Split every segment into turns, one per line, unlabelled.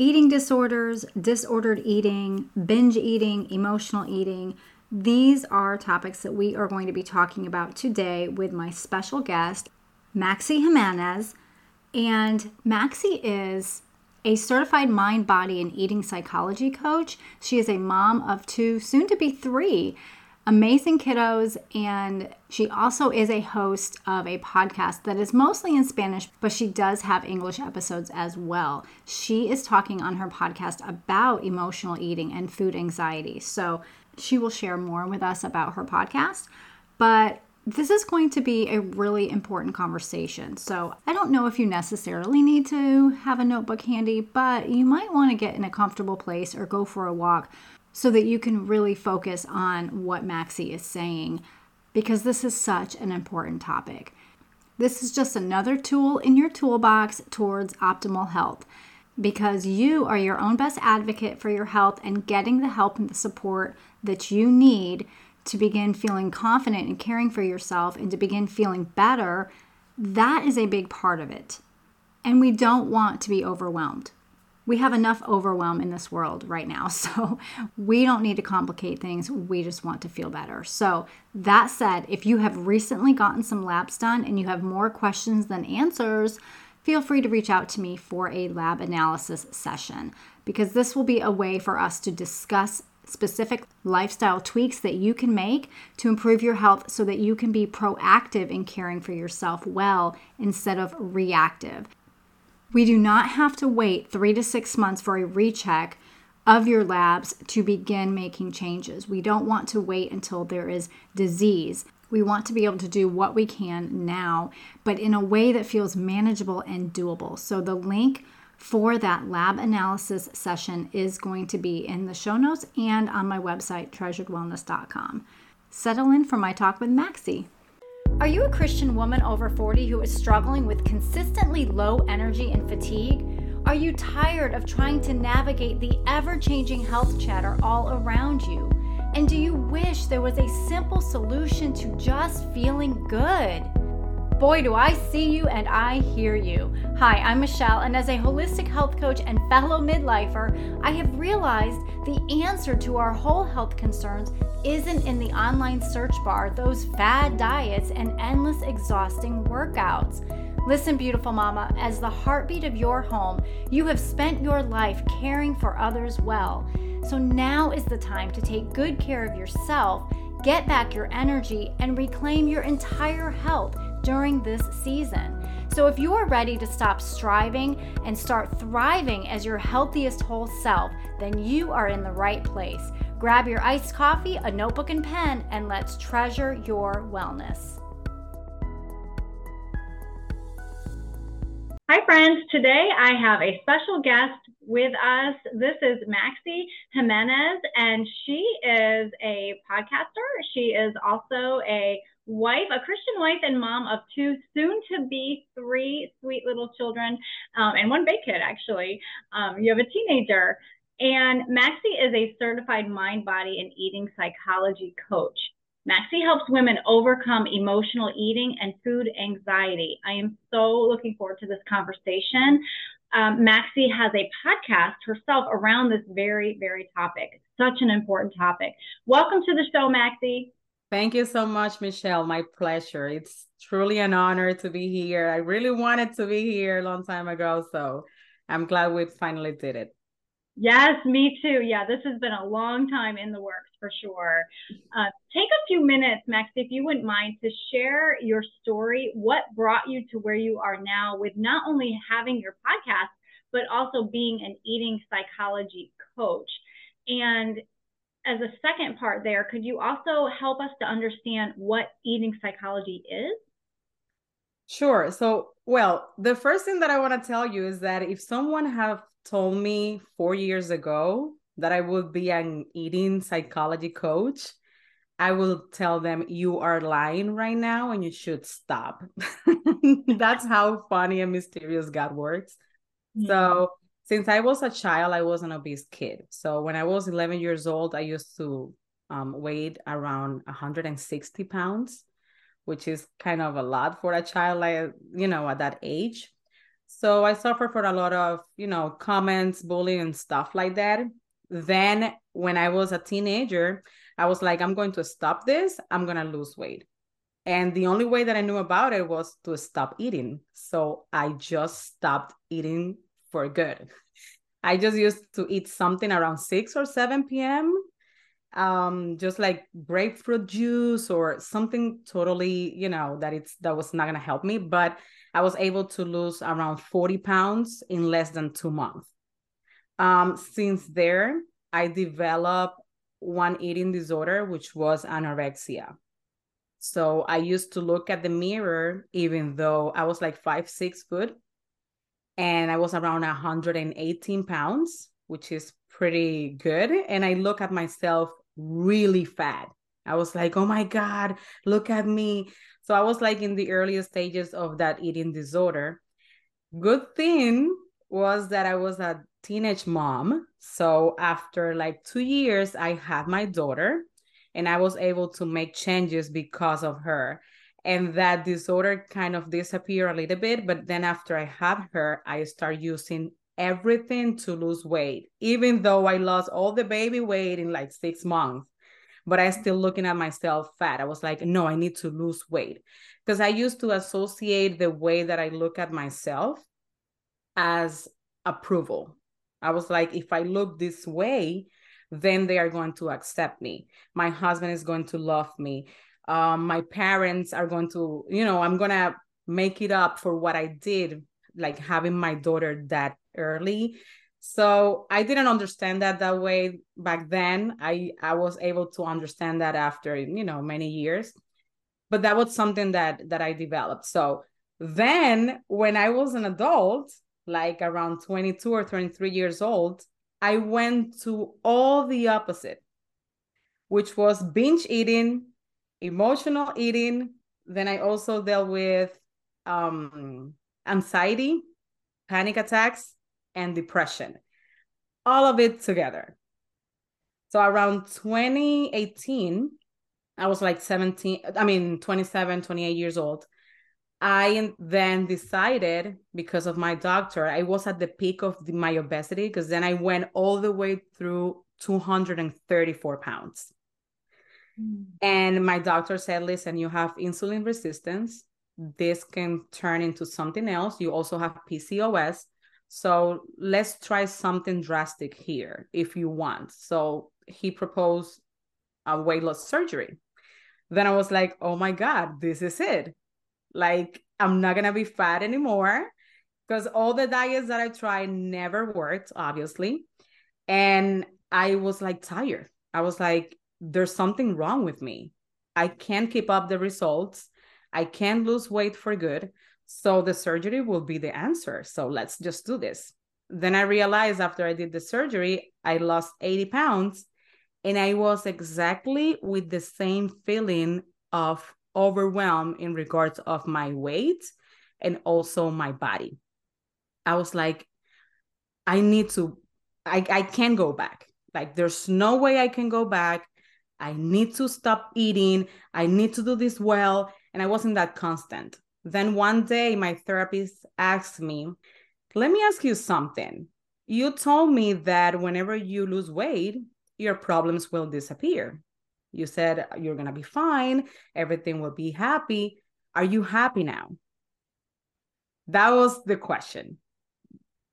eating disorders, disordered eating, binge eating, emotional eating. These are topics that we are going to be talking about today with my special guest, Maxy Jimenez. And Maxy is a certified mind, body, and eating psychology coach. She is a mom of two, soon to be three amazing kiddos, and she also is a host of a podcast that is mostly in Spanish, but she does have English episodes as well. She is talking on her podcast about emotional eating and food anxiety. So she will share more with us about her podcast. But this is going to be a really important conversation. So, I don't know if you necessarily need to have a notebook handy, but you might want to get in a comfortable place or go for a walk so that you can really focus on what Maxy is saying because this is such an important topic. This is just another tool in your toolbox towards optimal health because you are your own best advocate for your health and getting the help and the support that you need to begin feeling confident and caring for yourself and to begin feeling better. That is a big part of it. And we don't want to be overwhelmed we have enough overwhelm in this world right now. So we don't need to complicate things. We just want to feel better. So, that said, if you have recently gotten some labs done and you have more questions than answers, feel free to reach out to me for a lab analysis session because this will be a way for us to discuss specific lifestyle tweaks that you can make to improve your health so that you can be proactive in caring for yourself well instead of reactive. We do not have to wait three to six months for a recheck of your labs to begin making changes. We don't want to wait until there is disease. We want to be able to do what we can now, but in a way that feels manageable and doable. So the link for that lab analysis session is going to be in the show notes and on my website, treasuredwellness.com. Settle in for my talk with Maxy. Are you a Christian woman over 40 who is struggling with consistently low energy and fatigue? Are you tired of trying to navigate the ever changing health chatter all around you? And do you wish there was a simple solution to just feeling good? Boy, do I see you and I hear you. Hi, I'm Michelle, and as a holistic health coach and fellow midlifer, I have realized the answer to our whole health concerns isn't in the online search bar, those fad diets, and endless exhausting workouts. Listen, beautiful mama, as the heartbeat of your home, you have spent your life caring for others well. So now is the time to take good care of yourself, get back your energy, and reclaim your entire health during this season. So, if you are ready to stop striving and start thriving as your healthiest whole self, then you are in the right place. Grab your iced coffee, a notebook, and pen, and let's treasure your wellness.
Hi, friends. Today I have a special guest with us. This is Maxy Jimenez, and she is a podcaster. She is also a wife, a Christian wife and mom of two soon to be three sweet little children um, and one big kid, actually. Um, you have a teenager. And Maxy is a certified mind, body, and eating psychology coach. Maxy helps women overcome emotional eating and food anxiety. I am so looking forward to this conversation. Um, Maxy has a podcast herself around this very, very topic. Such an important topic. Welcome to the show, Maxy.
Thank you so much, Michelle. My pleasure. It's truly an honor to be here. I really wanted to be here a long time ago, so I'm glad we finally did it.
Yes, me too. Yeah, this has been a long time in the works for sure. Uh, take a few minutes, Max, if you wouldn't mind, to share your story. What brought you to where you are now with not only having your podcast, but also being an eating psychology coach. And as a second part there, could you also help us to understand what eating psychology is?
Sure. So, well, the first thing that I want to tell you is that if someone have told me 4 years ago that I would be an eating psychology coach, I will tell them you are lying right now and you should stop. That's how funny and mysterious God works. Mm-hmm. So, since I was a child, I was an obese kid. So when I was 11 years old, I used to um, weigh around 160 pounds, which is kind of a lot for a child, like you know, at that age. So I suffered for a lot of, you know, comments, bullying, and stuff like that. Then when I was a teenager, I was like, I'm going to stop this. I'm going to lose weight. And the only way that I knew about it was to stop eating. So I just stopped eating for good. I just used to eat something around 6 or 7 p.m. Um, just like grapefruit juice or something totally, you know, that it's that was not gonna help me. But I was able to lose around 40 pounds in less than two months. Um, since there, I developed one eating disorder, which was anorexia. So I used to look at the mirror, even though I was like five, six foot, and I was around 118 pounds, which is pretty good. And I look at myself really fat. I was like, oh my God, look at me. So I was like in the earliest stages of that eating disorder. Good thing was that I was a teenage mom. So after like two years, I had my daughter and I was able to make changes because of her. And that disorder kind of disappeared a little bit. But then after I had her, I started using everything to lose weight, even though I lost all the baby weight in like six months. But I still looking at myself fat. I was like, no, I need to lose weight. Because I used to associate the way that I look at myself as approval. I was like, if I look this way, then they are going to accept me. My husband is going to love me. Um, my parents are going to, you know, I'm going to make it up for what I did, like having my daughter that early. So I didn't understand that that way back then. I I was able to understand that after, you know, many years. But that was something that that I developed. So then when I was an adult, like around 22 or 23 years old, I went to all the opposite, which was binge eating, emotional eating. Then I also dealt with um, anxiety, panic attacks, and depression, all of it together. So around 2018, I was like 17, I mean, 27, 28 years old. I then decided because of my doctor, I was at the peak of the, my obesity because then I went all the way through 234 pounds. Mm. And my doctor said, listen, you have insulin resistance. This can turn into something else. You also have PCOS. So let's try something drastic here if you want. So he proposed a weight loss surgery. Then I was like, oh my God, this is it like, I'm not gonna be fat anymore because all the diets that I tried never worked, obviously. And I was like tired. I was like, there's something wrong with me. I can't keep up the results. I can't lose weight for good. So the surgery will be the answer. So let's just do this. Then I realized after I did the surgery, I lost 80 pounds and I was exactly with the same feeling of overwhelm in regards of my weight and also my body. I was like, I need to, I, I can't go back. Like, there's no way I can go back. I need to stop eating. I need to do this well. And I wasn't that constant. Then one day, my therapist asked me, Let me ask you something. You told me that whenever you lose weight, your problems will disappear. You said you're going to be fine, everything will be happy. Are you happy now? That was the question.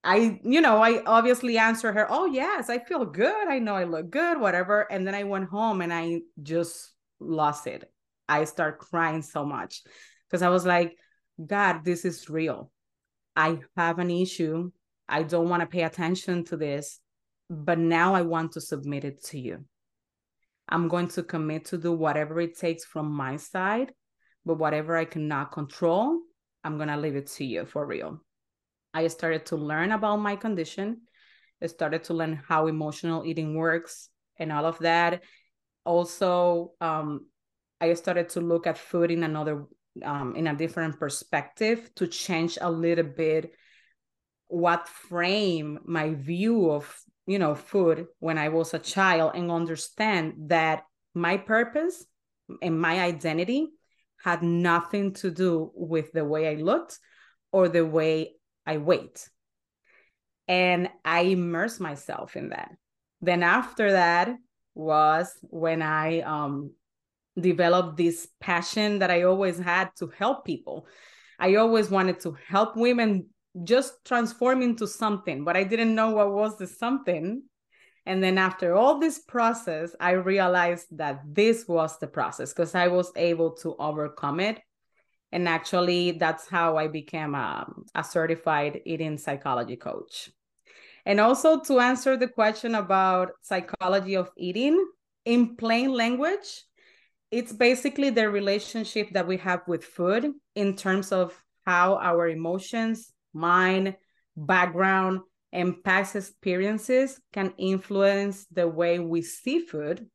I, you know, I obviously answered her, Oh, yes, I feel good. I know I look good, whatever. And then I went home and I just lost it. I start crying so much because I was like, God, this is real. I have an issue. I don't want to pay attention to this, but now I want to submit it to you. I'm going to commit to do whatever it takes from my side, but whatever I cannot control, I'm going to leave it to you for real. I started to learn about my condition. I started to learn how emotional eating works and all of that. Also, um, I started to look at food in another, um, in a different perspective to change a little bit what frame my view of you know food when i was a child and understand that my purpose and my identity had nothing to do with the way i looked or the way I wait. And I immerse myself in that. Then after that was when I um, developed this passion that I always had to help people. I always wanted to help women just transform into something, but I didn't know what was the something. And then after all this process, I realized that this was the process because I was able to overcome it. And actually, that's how I became a, a certified eating psychology coach. And also to answer the question about psychology of eating in plain language, it's basically the relationship that we have with food in terms of how our emotions, mind, background, and past experiences can influence the way we see food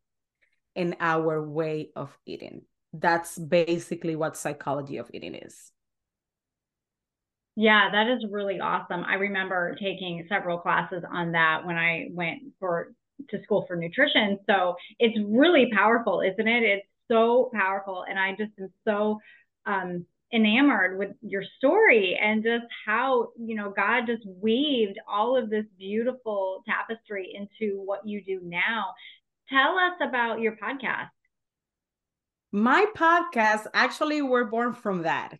and our way of eating. That's basically what psychology of eating is.
Yeah, that is really awesome. I remember taking several classes on that when I went for to school for nutrition. So it's really powerful, isn't it? It's so powerful. And I just am so um, enamored with your story and just how, you know, God just weaved all of this beautiful tapestry into what you do now. Tell us about your podcast.
My podcast actually were born from that.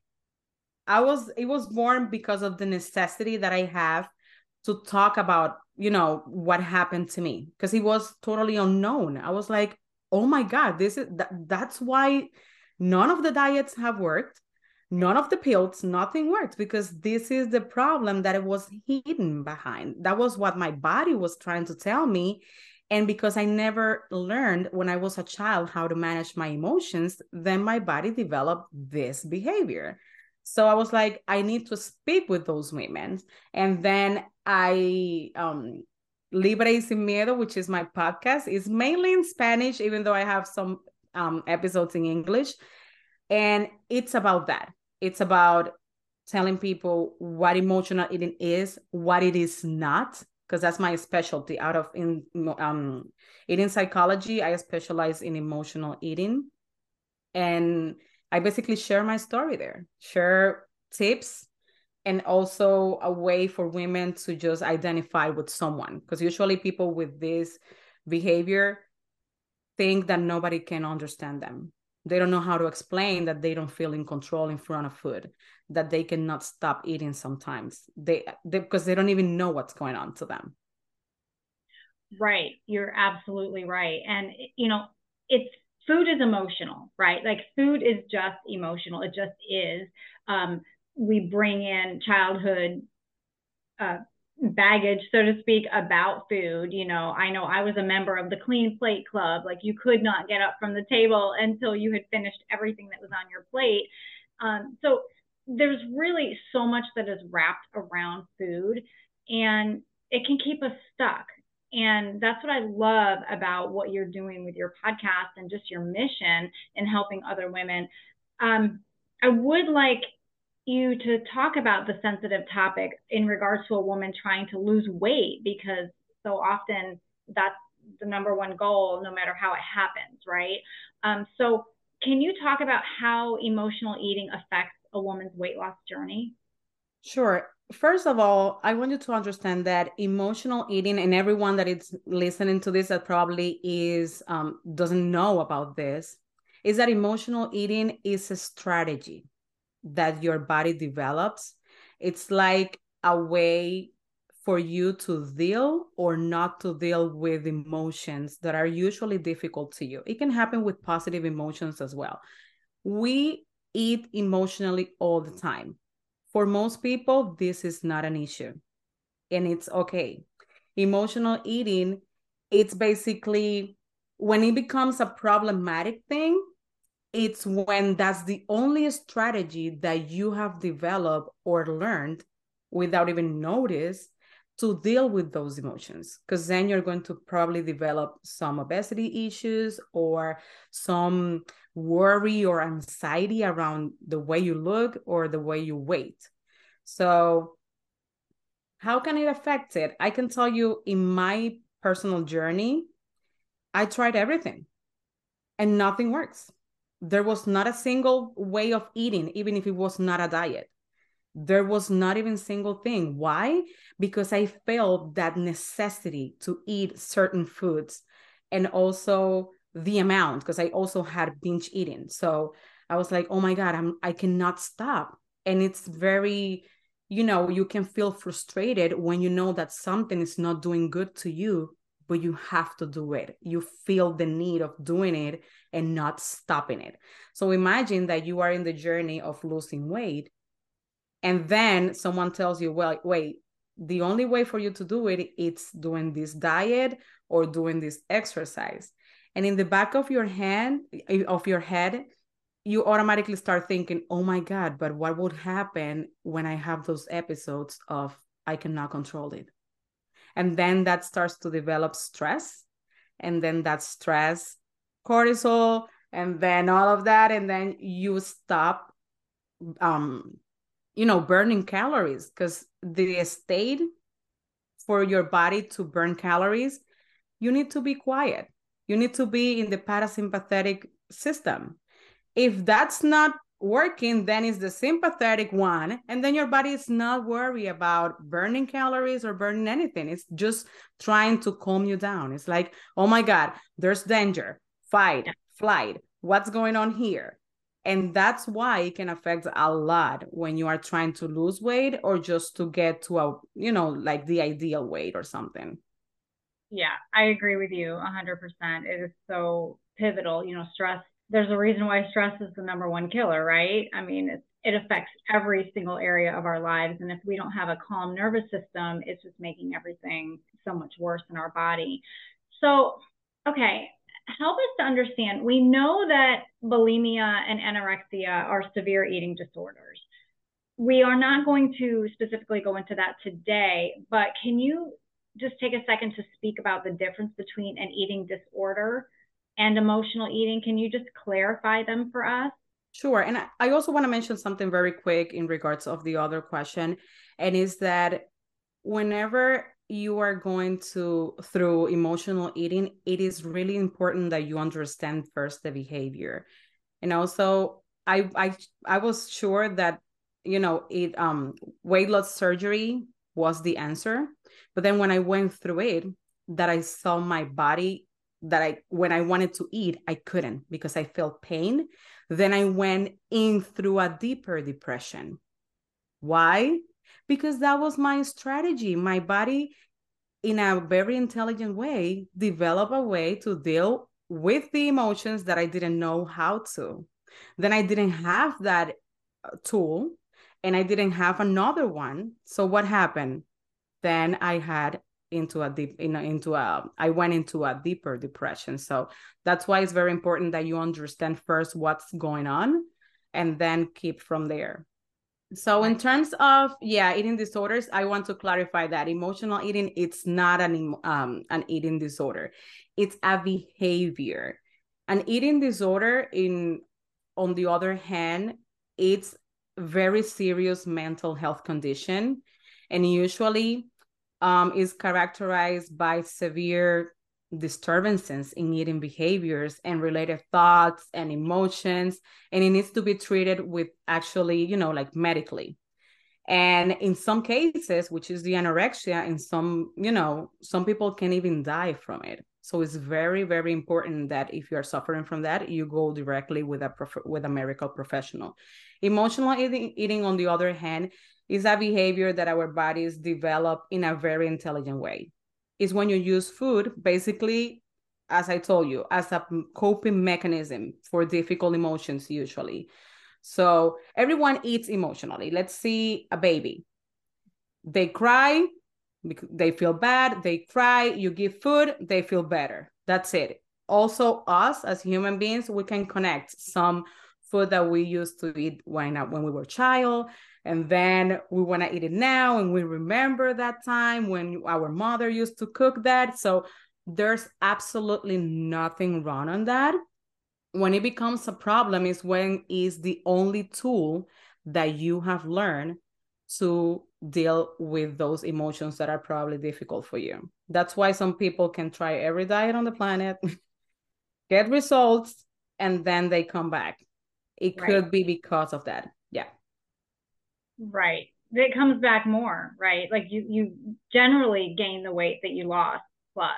I was it was born because of the necessity that I have to talk about, you know, what happened to me because it was totally unknown. I was like, oh my god this is that, that's why none of the diets have worked none of the pills nothing worked because this is the problem that it was hidden behind. That was what my body was trying to tell me and because i never learned when i was a child how to manage my emotions then my body developed this behavior. So i was like i need to speak with those women. And then i um Libre Sin Miedo, which is my podcast, is mainly in Spanish, even though I have some um, episodes in English. And it's about that. It's about telling people what emotional eating is, what it is not, because that's my specialty. Out of in um, eating psychology, I specialize in emotional eating, and I basically share my story there, share tips and also a way for women to just identify with someone because usually people with this behavior think that nobody can understand them. They don't know how to explain that they don't feel in control in front of food that they cannot stop eating sometimes. They, they because they don't even know what's going on to them.
Right. You're absolutely right. And you know it's food is emotional right? Like food is just emotional. It just is. Um we bring in childhood uh, baggage, so to speak, about food. You know, I know I was a member of the Clean Plate Club. Like you could not get up from the table until you had finished everything that was on your plate. Um, so there's really so much that is wrapped around food, and it can keep us stuck. And that's what I love about what you're doing with your podcast and just your mission in helping other women. Um, I would like you to talk about the sensitive topic in regards to a woman trying to lose weight because so often that's the number one goal no matter how it happens right? Um, so can you talk about how emotional eating affects a woman's weight loss journey?
Sure. First of all i want you to understand that emotional eating and everyone that is listening to this that probably is um, doesn't know about this is that emotional eating is a strategy that your body develops. It's like a way for you to deal or not to deal with emotions that are usually difficult to you. It can happen with positive emotions as well. We eat emotionally all the time. For most people, this is not an issue and it's okay. Emotional eating, it's basically when it becomes a problematic thing, it's when that's the only strategy that you have developed or learned without even notice to deal with those emotions. Because then you're going to probably develop some obesity issues or some worry or anxiety around the way you look or the way you weight. So how can it affect it? I can tell you in my personal journey i tried everything and nothing works there was not a single way of eating, even if it was not a diet. there was not even single thing. Why? Because i felt that necessity to eat certain foods and also the amount because i also had binge eating. So i was like oh my god i'm i cannot stop. And it's very you know you can feel frustrated when you know that something is not doing good to you but you have to do it. You feel the need of doing it and not stopping it. So imagine that you are in the journey of losing weight and then someone tells you well wait the only way for you to do it it's doing this diet or doing this exercise. And in the back of your hand of your head you automatically start thinking oh my god but what would happen when i have those episodes of i cannot control it and then that starts to develop stress. And then that stress cortisol and then all of that. And then you stop um you know burning calories because the state for your body to burn calories you need to be quiet. You need to be in the parasympathetic system. If that's not working then it's the sympathetic one and then your body is not worried about burning calories or burning anything. It's just trying to calm you down. It's like oh my god there's danger fight flight what's going on here? And that's why it can affect a lot when you are trying to lose weight or just to get to a you know like the ideal weight or something.
Yeah i agree with you 100% it is so pivotal you know stress there's a reason why stress is the number one killer right i mean it, it affects every single area of our lives and if we don't have a calm nervous system it's just making everything so much worse in our body so okay help us to understand. We know that bulimia and anorexia are severe eating disorders. We are not going to specifically go into that today, but can you just take a second to speak about the difference between an eating disorder and emotional eating? Can you just clarify them for us?
Sure. And I also want to mention something very quick in regards of the other question, and is that whenever you are going to through emotional eating it is really important that you understand first the behavior and also i i i was sure that you know it um weight loss surgery was the answer but then when i went through it that i saw my body that i when i wanted to eat i couldn't because i felt pain then i went in through a deeper depression why because that was my strategy. My body, in a very intelligent way, developed a way to deal with the emotions that I didn't know how to. Then I didn't have that uh, tool and I didn't have another one. So what happened? Then I had into a deep in, into a I went into a deeper depression. So that's why it's very important that you understand first what's going on and then keep from there. So in terms of yeah, eating disorders, I want to clarify that emotional eating it's not an um an eating disorder. It's a behavior. An eating disorder in on the other hand, it's very serious mental health condition and usually um, is characterized by severe disturbances in eating behaviors and related thoughts and emotions and it needs to be treated with actually you know like medically. And in some cases which is the anorexia in some you know some people can even die from it. So it's very very important that if you are suffering from that you go directly with a prof- with a medical professional. Emotional eating, eating on the other hand is a behavior that our bodies develop in a very intelligent way. Is when you use food basically as i told you as a coping mechanism for difficult emotions usually. So everyone eats emotionally. Let's see a baby. They cry they feel bad they cry you give food they feel better. That's it. Also us as human beings we can connect some food that we used to eat when uh, when we were child and then we want to eat it now and we remember that time when our mother used to cook that. So there's absolutely nothing wrong on that. When it becomes a problem is when is the only tool that you have learned to deal with those emotions that are probably difficult for you. That's why some people can try every diet on the planet get results and then they come back. It right. could be because of that
Right. it comes back more, right? Like you you generally gain the weight that you lost plus.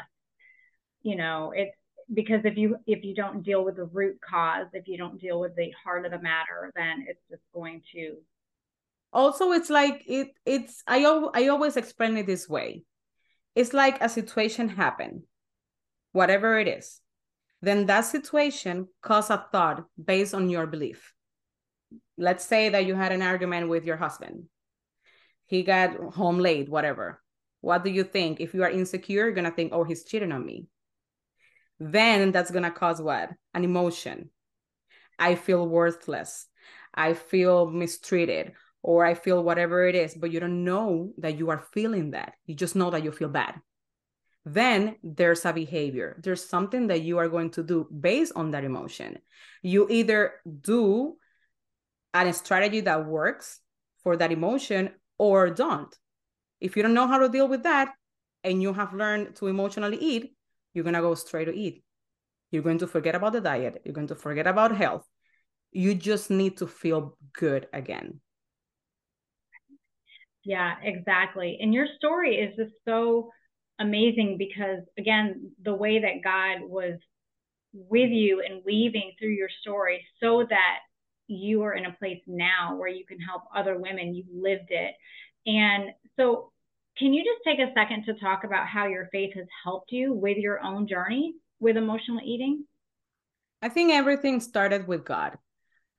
You know, it's because if you if you don't deal with the root cause, if you don't deal with the heart of the matter, then it's just going to
also it's like it it's I I always explain it this way. It's like a situation happened, whatever it is. Then that situation cause a thought based on your belief. Let's say that you had an argument with your husband he got home late, whatever. What do you think? If you are insecure, you're gonna think, oh, he's cheating on me. Then that's gonna cause what? An emotion. I feel worthless. I feel mistreated, or I feel whatever it is, but you don't know that you are feeling that. You just know that you feel bad. Then there's a behavior. There's something that you are going to do based on that emotion. You either do a strategy that works for that emotion or don't. If you don't know how to deal with that and you have learned to emotionally eat, you're going to go straight to eat. You're going to forget about the diet. You're going to forget about health. You just need to feel good again.
Yeah, exactly. And your story is just so amazing because, again, the way that God was with you and weaving through your story so that you are in a place now where you can help other women. You've lived it. And so, can you just take a second to talk about how your faith has helped you with your own journey with emotional eating?
I think everything started with God.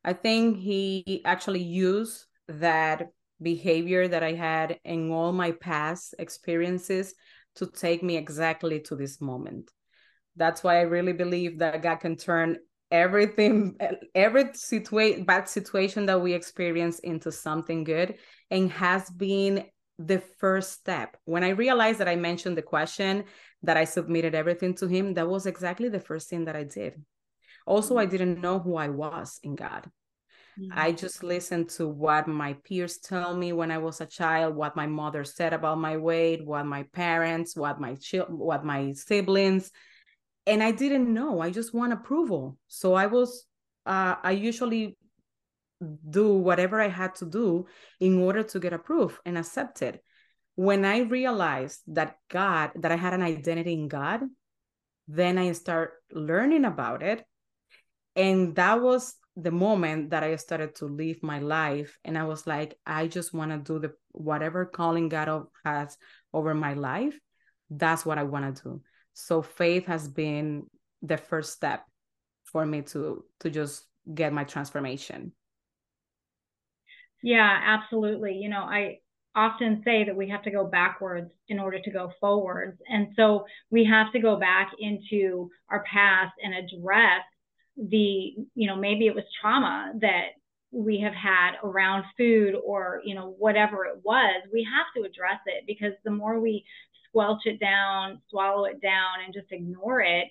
I think He actually used that behavior that I had in all my past experiences to take me exactly to this moment. That's why I really believe that God can turn everything every situation bad situation that we experience into something good and has been the first step. When i realized that i mentioned the question that i submitted everything to him that was exactly the first thing that i did. Also i didn't know who i was in god. Mm-hmm. i just listened to what my peers tell me when i was a child what my mother said about my weight what my parents what my what my siblings and I didn't know. I just want approval. So I was, uh, I usually do whatever I had to do in order to get approved and accepted. When I realized that God, that I had an identity in God, then I start learning about it. And that was the moment that I started to live my life. And I was like, I just want to do the whatever calling God has over my life. That's what I want to do so faith has been the first step for me to to just get my transformation.
Yeah absolutely. You know i often say that we have to go backwards in order to go forwards. And so we have to go back into our past and address the you know maybe it was trauma that we have had around food or you know whatever it was. We have to address it because the more we squelch it down, swallow it down, and just ignore it,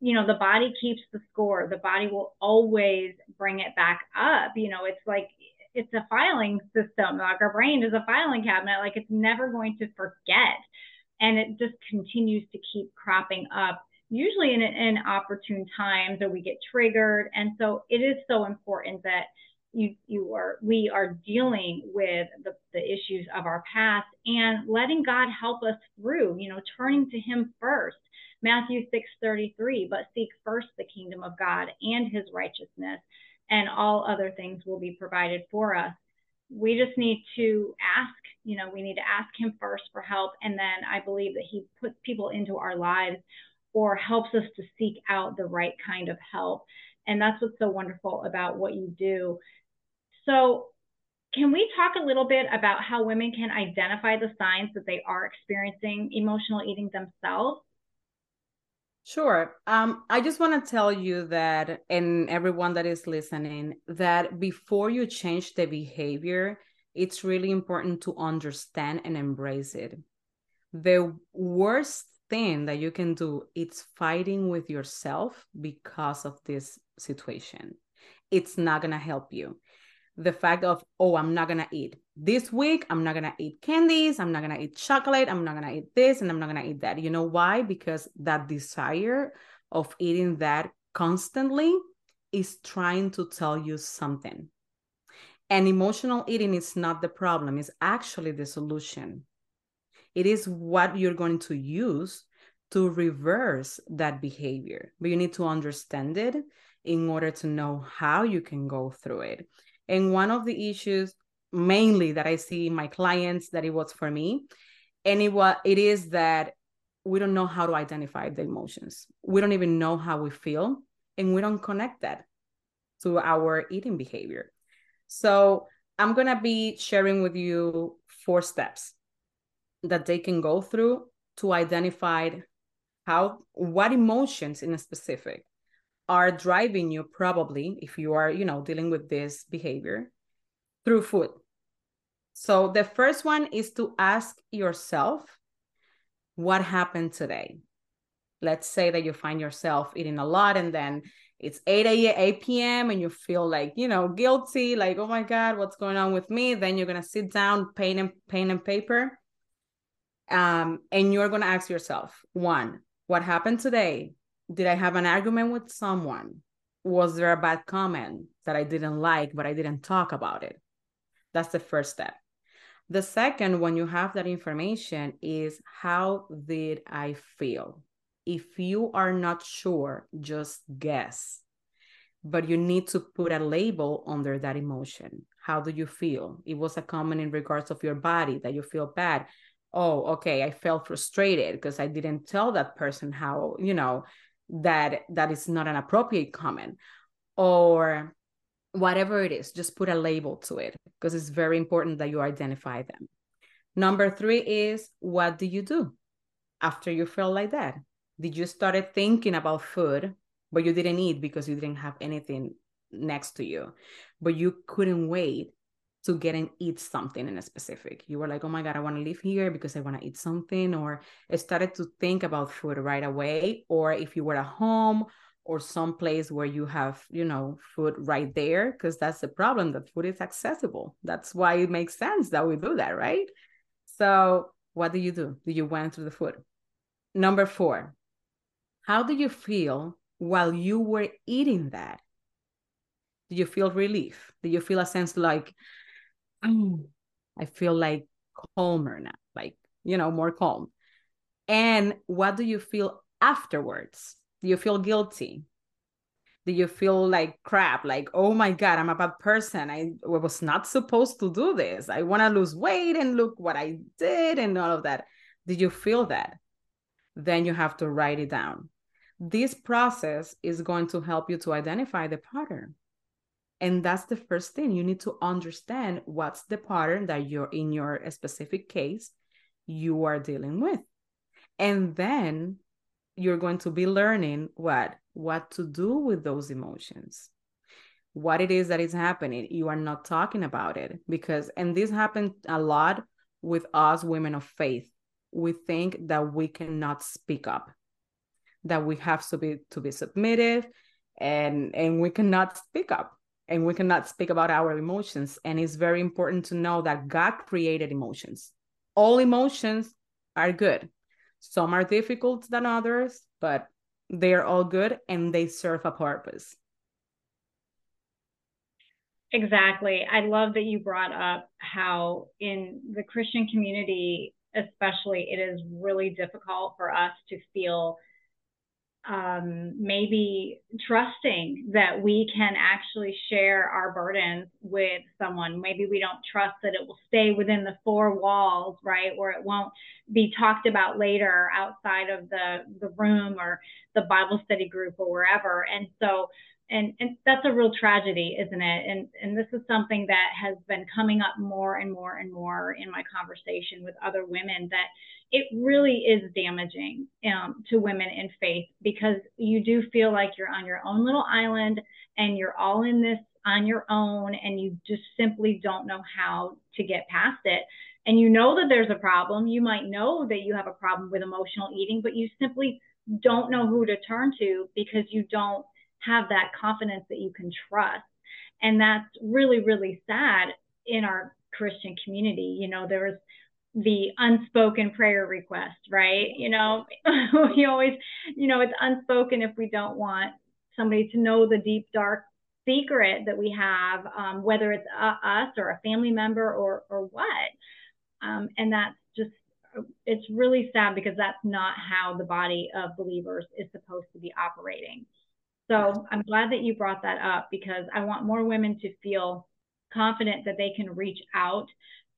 you know, the body keeps the score. The body will always bring it back up. You know, it's like it's a filing system. Like our brain is a filing cabinet. Like it's never going to forget. And it just continues to keep cropping up, usually in, in opportune times or we get triggered. And so it is so important that you you are we are dealing with the, the issues of our past and letting God help us through, you know, turning to him first. Matthew 6:33, but seek first the kingdom of God and his righteousness, and all other things will be provided for us. We just need to ask, you know, we need to ask him first for help and then I believe that he puts people into our lives or helps us to seek out the right kind of help. And that's what's so wonderful about what you do so, can we talk a little bit about how women can identify the signs that they are experiencing emotional eating themselves?
Sure. Um, I just want to tell you that, and everyone that is listening, that before you change the behavior, it's really important to understand and embrace it. The worst thing that you can do is fighting with yourself because of this situation. It's not going to help you the fact of oh i'm not gonna eat this week i'm not gonna eat candies i'm not gonna eat chocolate i'm not gonna eat this and i'm not gonna eat that you know why because that desire of eating that constantly is trying to tell you something And emotional eating is not the problem, it's actually the solution. It is what you're going to use to reverse that behavior. But you need to understand it in order to know how you can go through it. And one of the issues mainly that I see in my clients that it was for me, and it was it is that we don't know how to identify the emotions. We don't even know how we feel, and we don't connect that to our eating behavior. So I'm gonna be sharing with you four steps that they can go through to identify how what emotions in a specific are driving you probably if you are you know dealing with this behavior through food. So the first one is to ask yourself what happened today? Let's say that you find yourself eating a lot and then it's 8 a.m 8 p.m and you feel like you know guilty like oh my god what's going on with me? Then you're gonna sit down pen and pen and paper um, and you're gonna ask yourself one what happened today did I have an argument with someone? Was there a bad comment that I didn't like, but I didn't talk about it? That's the first step. The second, when you have that information, is how did I feel? If you are not sure, just guess. But you need to put a label under that emotion. How do you feel? It was a comment in regards of your body that you feel bad. Oh, okay, I felt frustrated because I didn't tell that person how, you know, that that is not an appropriate comment or whatever it is just put a label to it because it's very important that you identify them. Number three is what do you do after you feel like that? Did you started thinking about food but you didn't eat because you didn't have anything next to you but you couldn't wait to get and eat something in a specific. You were like, oh my God, I want to live here because I want to eat something, or started to think about food right away. Or if you were at home or some place where you have, you know, food right there, because that's the problem that food is accessible. That's why it makes sense that we do that, right? So what do you do? Do you went through the food? Number four, how do you feel while you were eating that? Do you feel relief? Do you feel a sense like, Mm. I feel like calmer now, like, you know, more calm. And what do you feel afterwards? Do you feel guilty? Do you feel like crap? Like, oh my God, I'm a bad person. I was not supposed to do this. I want to lose weight and look what I did and all of that. Did you feel that? Then you have to write it down. This process is going to help you to identify the pattern. And that's the first thing. You need to understand what's the pattern that you're in your specific case you are dealing with. And then you're going to be learning what what to do with those emotions what it is that is happening you are not talking about it because and this happens a lot with us women of faith we think that we cannot speak up that we have to be to be submissive and and we cannot speak up and we cannot speak about our emotions. And it's very important to know that God created emotions. All emotions are good. Some are difficult than others, but they're all good and they serve a purpose.
Exactly. I love that you brought up how in the Christian community, especially, it is really difficult for us to feel um, maybe trusting that we can actually share our burdens with someone. Maybe we don't trust that it will stay within the four walls, right? Or it won't be talked about later outside of the, the room or the Bible study group or wherever. And so and, and that's a real tragedy, isn't it? And and this is something that has been coming up more and more and more in my conversation with other women that it really is damaging um, to women in faith because you do feel like you're on your own little island and you're all in this on your own and you just simply don't know how to get past it. And you know that there's a problem. You might know that you have a problem with emotional eating, but you simply don't know who to turn to because you don't have that confidence that you can trust. And that's really, really sad in our Christian community. You know, there's the unspoken prayer request, right? You know, we always, you know, it's unspoken if we don't want somebody to know the deep, dark secret that we have, um, whether it's uh, us or a family member or or what. Um, and that's just it's really sad because that's not how the body of believers is supposed to be operating. So I'm glad that you brought that up because I want more women to feel confident that they can reach out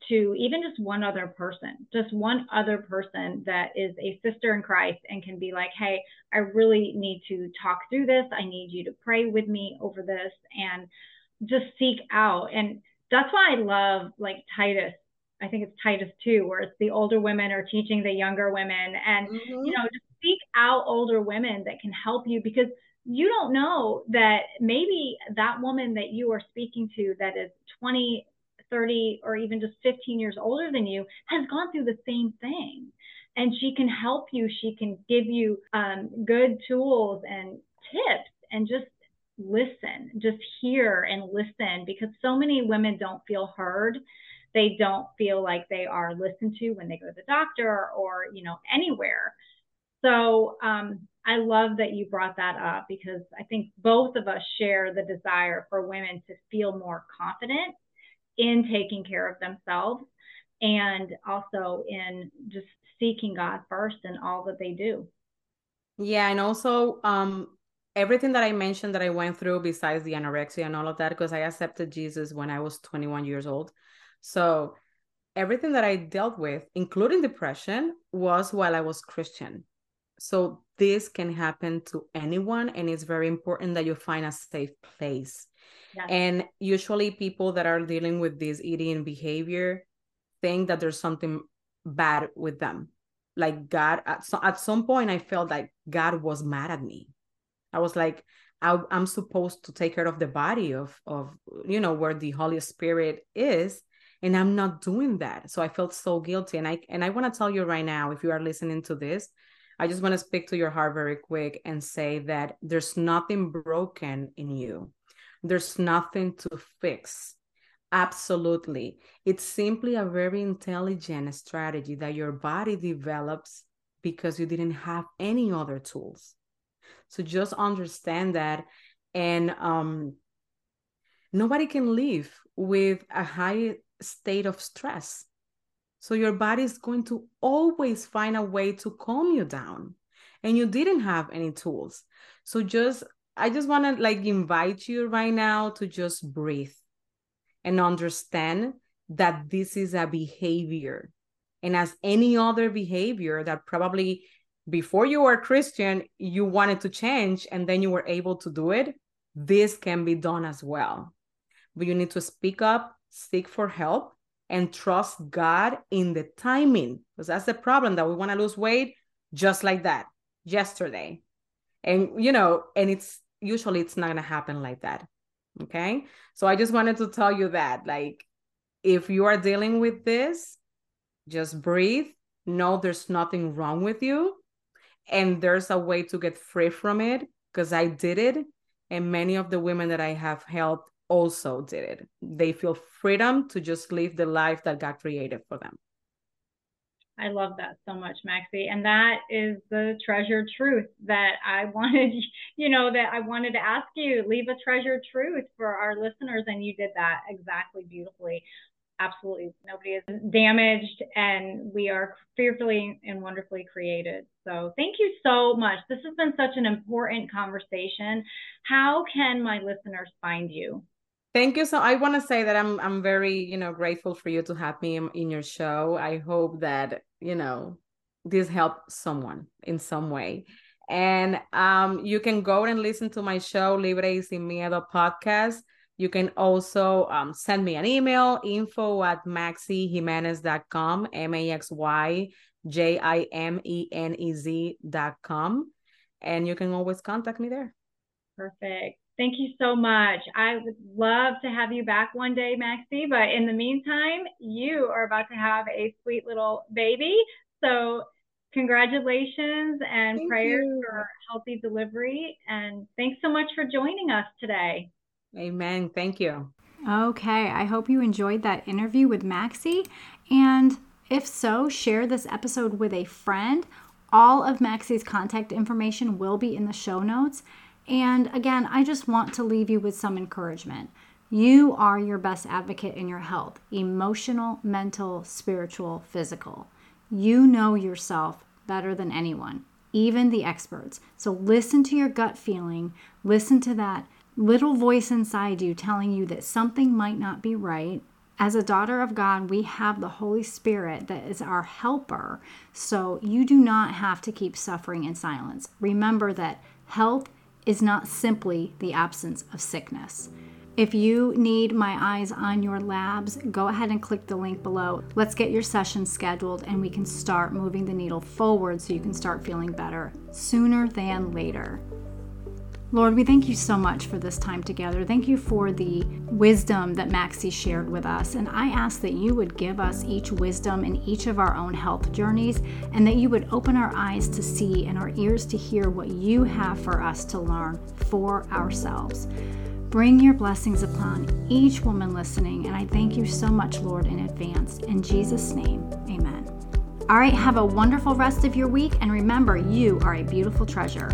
to even just one other person, just one other person that is a sister in Christ and can be like, hey, I really need to talk through this. I need you to pray with me over this and just seek out. And that's why I love like Titus. I think it's Titus 2, where it's the older women are teaching the younger women. And, mm-hmm. you know, just seek out older women that can help you because you don't know that maybe that woman that you are speaking to that is 20 30 or even just 15 years older than you has gone through the same thing. And she can help you. She can give you um, good tools and tips and just listen just hear and listen because so many women don't feel heard. They don't feel like they are listened to when they go to the doctor or you know anywhere. So um, I love that you brought that up because I think both of us share the desire for women to feel more confident in taking care of themselves and also in just seeking God first in all that they do.
Yeah, and also um everything that I mentioned that I went through besides the anorexia and all of that because I accepted Jesus when I was 21 years old. So everything that I dealt with, including depression, was while I was Christian. So this can happen to anyone and it's very important that you find a safe place and usually people that are dealing with this eating behavior think that there's something bad with them. Like God, at, so, at some point, I felt like God was mad at me. I was like, I, I'm supposed to take care of the body of, of, you know, where the Holy Spirit is and i'm not doing that so i felt so guilty and i and i want to tell you right now if you are listening to this i just want to speak to your heart very quick and say that there's nothing broken in you there's nothing to fix. Absolutely. It's simply a very intelligent strategy that your body develops because you didn't have any other tools. So just understand that. And um, nobody can live with a high state of stress. So your body is going to always find a way to calm you down. And you didn't have any tools. So just I just want to like invite you right now to just breathe and understand that this is a behavior. And as any other behavior that probably before you were Christian, you wanted to change and then you were able to do it, this can be done as well. But you need to speak up, seek for help, and trust God in the timing. Because that's the problem that we want to lose weight just like that, yesterday. And, you know, and it's usually it's not going to happen like that okay so i just wanted to tell you that like if you are dealing with this just breathe know there's nothing wrong with you and there's a way to get free from it because i did it and many of the women that i have helped also did it they feel freedom to just live the life that god created for them
I love that so much, Maxy. And that is the treasure truth that I wanted, you know, that I wanted to ask you. Leave a treasure truth for our listeners. And you did that exactly beautifully. Absolutely. Nobody is damaged and we are fearfully and wonderfully created. So thank you so much. This has been such an important conversation. How can my listeners find you?
Thank you. So I want to say that I'm I'm very you know grateful for you to have me in, in your show. I hope that you know this helped someone in some way. And um, you can go and listen to my show Libre y Sin Miedo podcast. You can also um, send me an email info at maxyjimenez.com, M A X Y J I M E N E Z.com. And you can always contact me there.
Perfect. Thank you so much. I would love to have you back one day, Maxy, but in the meantime, you are about to have a sweet little baby. So, congratulations and Thank prayers you. for healthy delivery. And thanks so much for joining us today.
Amen. Thank you.
Okay. I hope you enjoyed that interview with Maxy. And if so, share this episode with a friend. All of Maxy's contact information will be in the show notes. And again, I just want to leave you with some encouragement. You are your best advocate in your health emotional, mental, spiritual, physical. You know yourself better than anyone, even the experts. So listen to your gut feeling, listen to that little voice inside you telling you that something might not be right. As a daughter of God, we have the Holy Spirit that is our helper. So you do not have to keep suffering in silence. Remember that health is not simply the absence of sickness. If you need my eyes on your labs, go ahead and click the link below. Let's get your session scheduled and we can start moving the needle forward so you can start feeling better sooner than later. Lord, we thank you so much for this time together. Thank you for the wisdom that Maxy shared with us. And I ask that you would give us each wisdom in each of our own health journeys and that you would open our eyes to see and our ears to hear what you have for us to learn for ourselves. Bring your blessings upon each woman listening, and I thank you so much, Lord, in advance. In Jesus' name, amen. All right, have a wonderful rest of your week, and remember, you are a beautiful treasure.